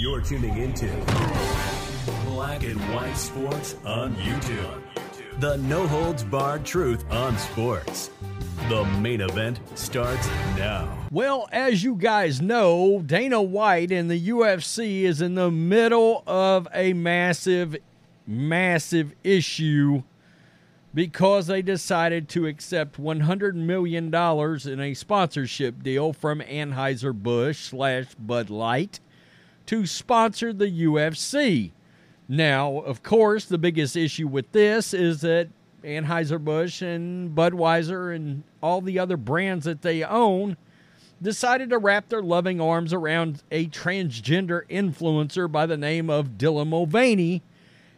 You're tuning into Black and White Sports on YouTube. The no holds barred truth on sports. The main event starts now. Well, as you guys know, Dana White and the UFC is in the middle of a massive, massive issue because they decided to accept $100 million in a sponsorship deal from Anheuser-Busch slash Bud Light to sponsor the UFC. Now, of course, the biggest issue with this is that Anheuser-Busch and Budweiser and all the other brands that they own decided to wrap their loving arms around a transgender influencer by the name of Dylan Mulvaney.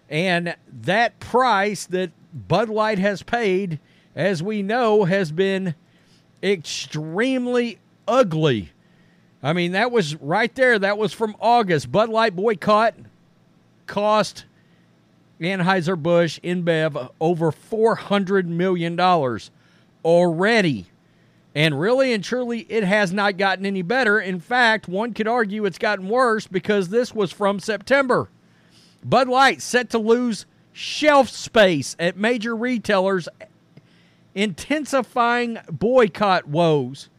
And that price that Bud Light has paid, as we know, has been extremely ugly. I mean, that was right there. That was from August. Bud Light boycott cost Anheuser-Busch InBev over $400 million already. And really and truly, it has not gotten any better. In fact, one could argue it's gotten worse because this was from September. Bud Light set to lose shelf space at major retailers, intensifying boycott woes.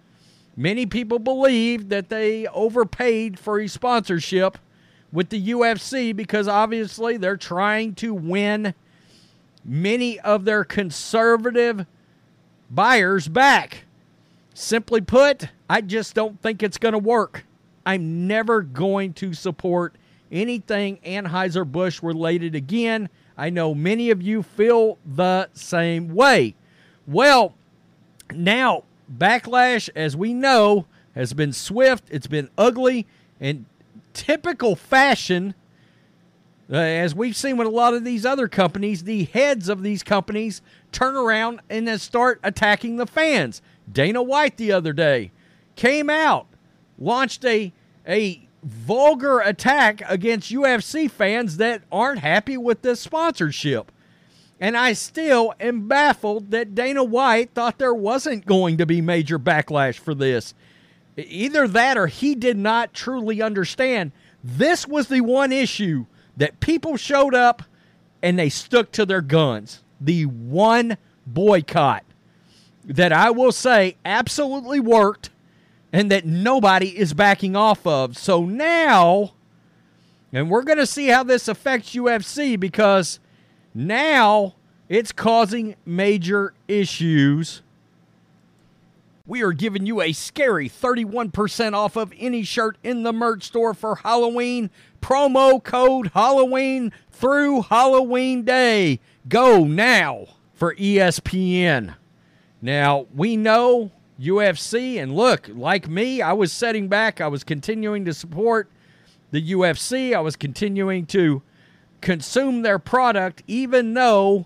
Many people believe that they overpaid for a sponsorship with the UFC because obviously they're trying to win many of their conservative buyers back. Simply put, I just don't think it's going to work. I'm never going to support anything Anheuser-Busch related again. I know many of you feel the same way. Well, now backlash, as we know, has been swift, it's been ugly, and typical fashion, uh, as we've seen with a lot of these other companies, the heads of these companies turn around and then start attacking the fans. Dana White the other day came out, launched a a vulgar attack against UFC fans that aren't happy with this sponsorship. And I still am baffled that Dana White thought there wasn't going to be major backlash for this. Either that or he did not truly understand. This was the one issue that people showed up and they stuck to their guns. The one boycott that I will say absolutely worked and that nobody is backing off of. So now, and we're going to see how this affects UFC because now it's causing major issues. We are giving you a scary 31% off of any shirt in the merch store for Halloween. Promo code Halloween through Halloween Day. Go now for ESPN. Now, we know UFC, and look, like me, I was setting back. I was continuing to support the UFC. I was continuing to consume their product, even though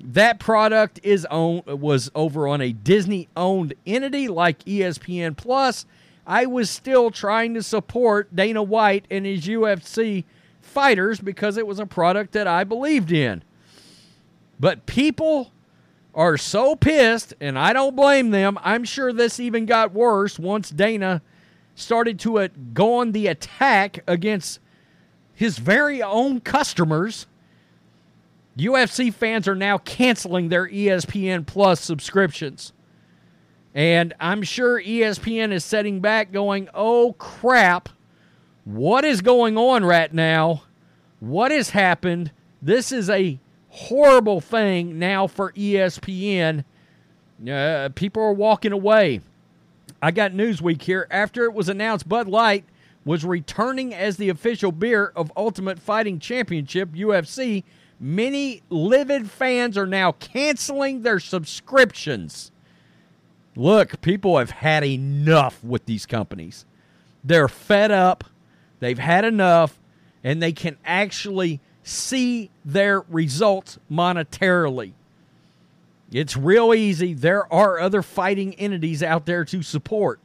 that product is own was over on a Disney owned entity like ESPN Plus. I was still trying to support Dana White and his UFC fighters because it was a product that I believed in. But people are so pissed, and I don't blame them. I'm sure this even got worse once Dana started to uh, go on the attack against his very own customers. UFC fans are now canceling their ESPN Plus subscriptions. And I'm sure ESPN is setting back going, oh crap, what is going on right now? What has happened? This is a horrible thing now for ESPN. Uh, people are walking away. I got Newsweek here. After it was announced Bud Light was returning as the official beer of Ultimate Fighting Championship, UFC, many livid fans are now canceling their subscriptions. Look, people have had enough with these companies. They're fed up, they've had enough, and they can actually see their results monetarily. It's real easy. There are other fighting entities out there to support.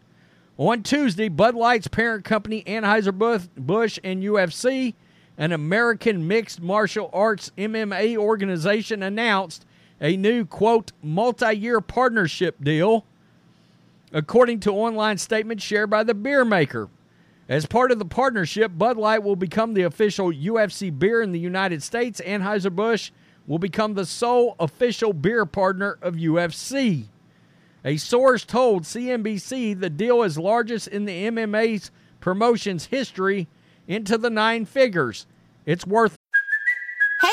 On Tuesday, Bud Light's parent company, Anheuser-Busch and UFC, an American mixed martial arts MMA organization, announced a new, quote, multi year partnership deal, according to online statements shared by the beer maker. As part of the partnership, Bud Light will become the official UFC beer in the United States. Anheuser-Busch will become the sole official beer partner of UFC. A source told CNBC the deal is largest in the MMA's promotion's history into the nine figures. It's worth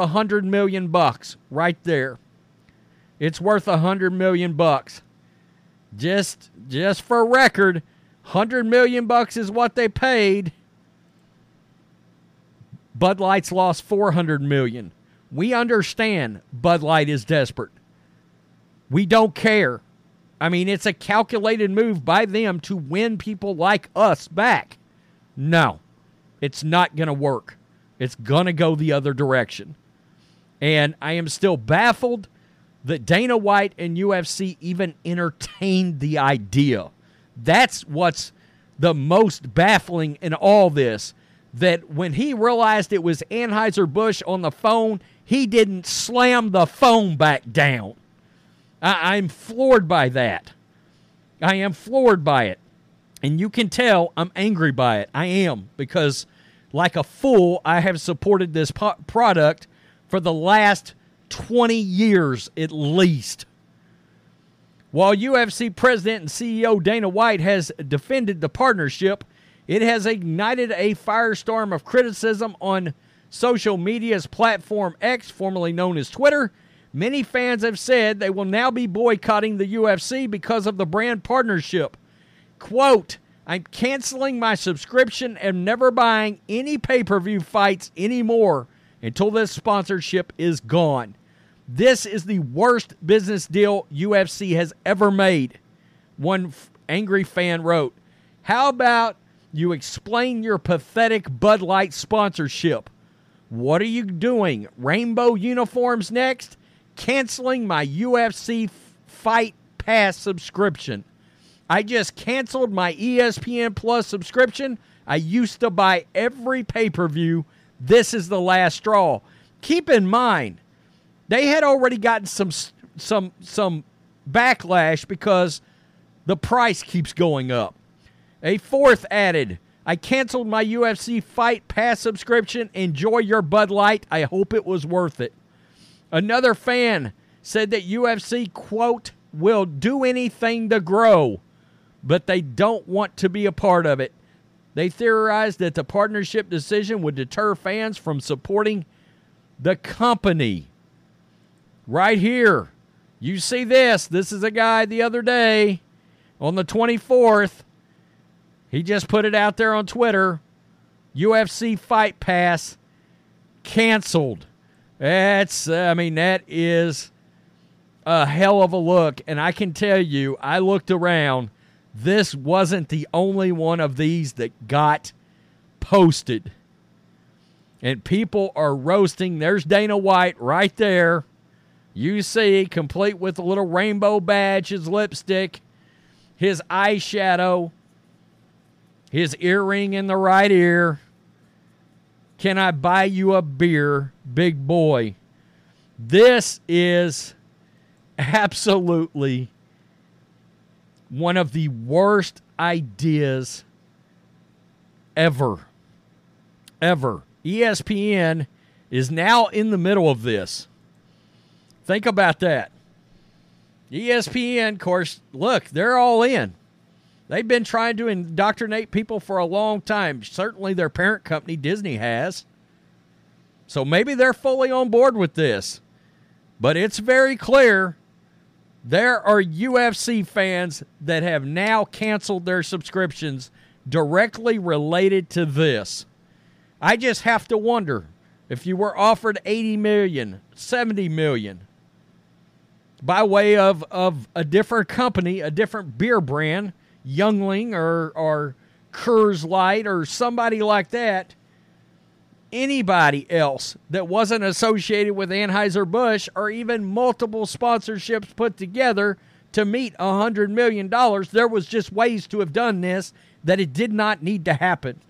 A hundred million bucks right there. It's worth a hundred million bucks. Just just for record, hundred million bucks is what they paid. Bud Light's lost four hundred million. We understand Bud Light is desperate. We don't care. I mean, it's a calculated move by them to win people like us back. No, it's not going to work. It's going to go the other direction. And I am still baffled that Dana White and UFC even entertained the idea. That's what's the most baffling in all this. That when he realized it was Anheuser-Busch on the phone, he didn't slam the phone back down. I- I'm floored by that. I am floored by it. And you can tell I'm angry by it. I am because, like a fool, I have supported this po- product for the last 20 years at least. While UFC president and CEO Dana White has defended the partnership, it has ignited a firestorm of criticism on social media's platform X, formerly known as Twitter. Many fans have said they will now be boycotting the UFC because of the brand partnership. Quote, I'm canceling my subscription and never buying any pay per view fights anymore until this sponsorship is gone. This is the worst business deal UFC has ever made. One f- angry fan wrote, How about you explain your pathetic Bud Light sponsorship? What are you doing? Rainbow uniforms next? Canceling my UFC Fight Pass subscription. I just canceled my ESPN Plus subscription. I used to buy every pay per view. This is the last straw. Keep in mind, they had already gotten some some some backlash because the price keeps going up. A fourth added, I canceled my UFC Fight Pass subscription. Enjoy your Bud Light. I hope it was worth it. Another fan said that UFC, quote, will do anything to grow, but they don't want to be a part of it. They theorized that the partnership decision would deter fans from supporting the company. Right here, you see this. This is a guy the other day on the 24th. He just put it out there on Twitter. UFC Fight Pass canceled. That's, I mean, that is a hell of a look. And I can tell you, I looked around. This wasn't the only one of these that got posted. And people are roasting. There's Dana White right there. You see, complete with a little rainbow badge, his lipstick, his eyeshadow, his earring in the right ear. Can I buy you a beer, big boy? This is absolutely one of the worst ideas ever. Ever. ESPN is now in the middle of this. Think about that. ESPN, of course, look, they're all in. They've been trying to indoctrinate people for a long time. Certainly their parent company, Disney, has. So maybe they're fully on board with this. But it's very clear there are UFC fans that have now canceled their subscriptions directly related to this. I just have to wonder if you were offered 80 million, 70 million by way of, of a different company, a different beer brand, Yuengling or or Coors Light or somebody like that, anybody else that wasn't associated with Anheuser-Busch or even multiple sponsorships put together to meet a $100 million, there was just ways to have done this that it did not need to happen.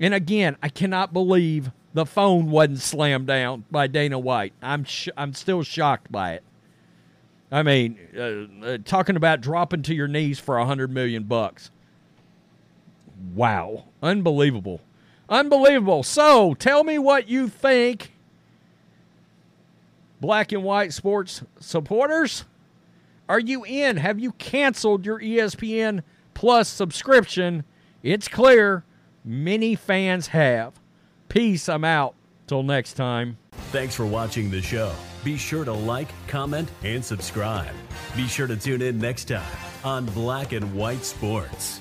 And again, I cannot believe the phone wasn't slammed down by Dana White. I'm sh- I'm still shocked by it. I mean, uh, uh, talking about dropping to your knees for a hundred million bucks. Wow, unbelievable, unbelievable. So, tell me what you think, black and white sports supporters. Are you in? Have you canceled your ESPN Plus subscription? It's clear many fans have. Peace. I'm out. Till next time. Thanks for watching the show. Be sure to like, comment, and subscribe. Be sure to tune in next time on Black and White Sports.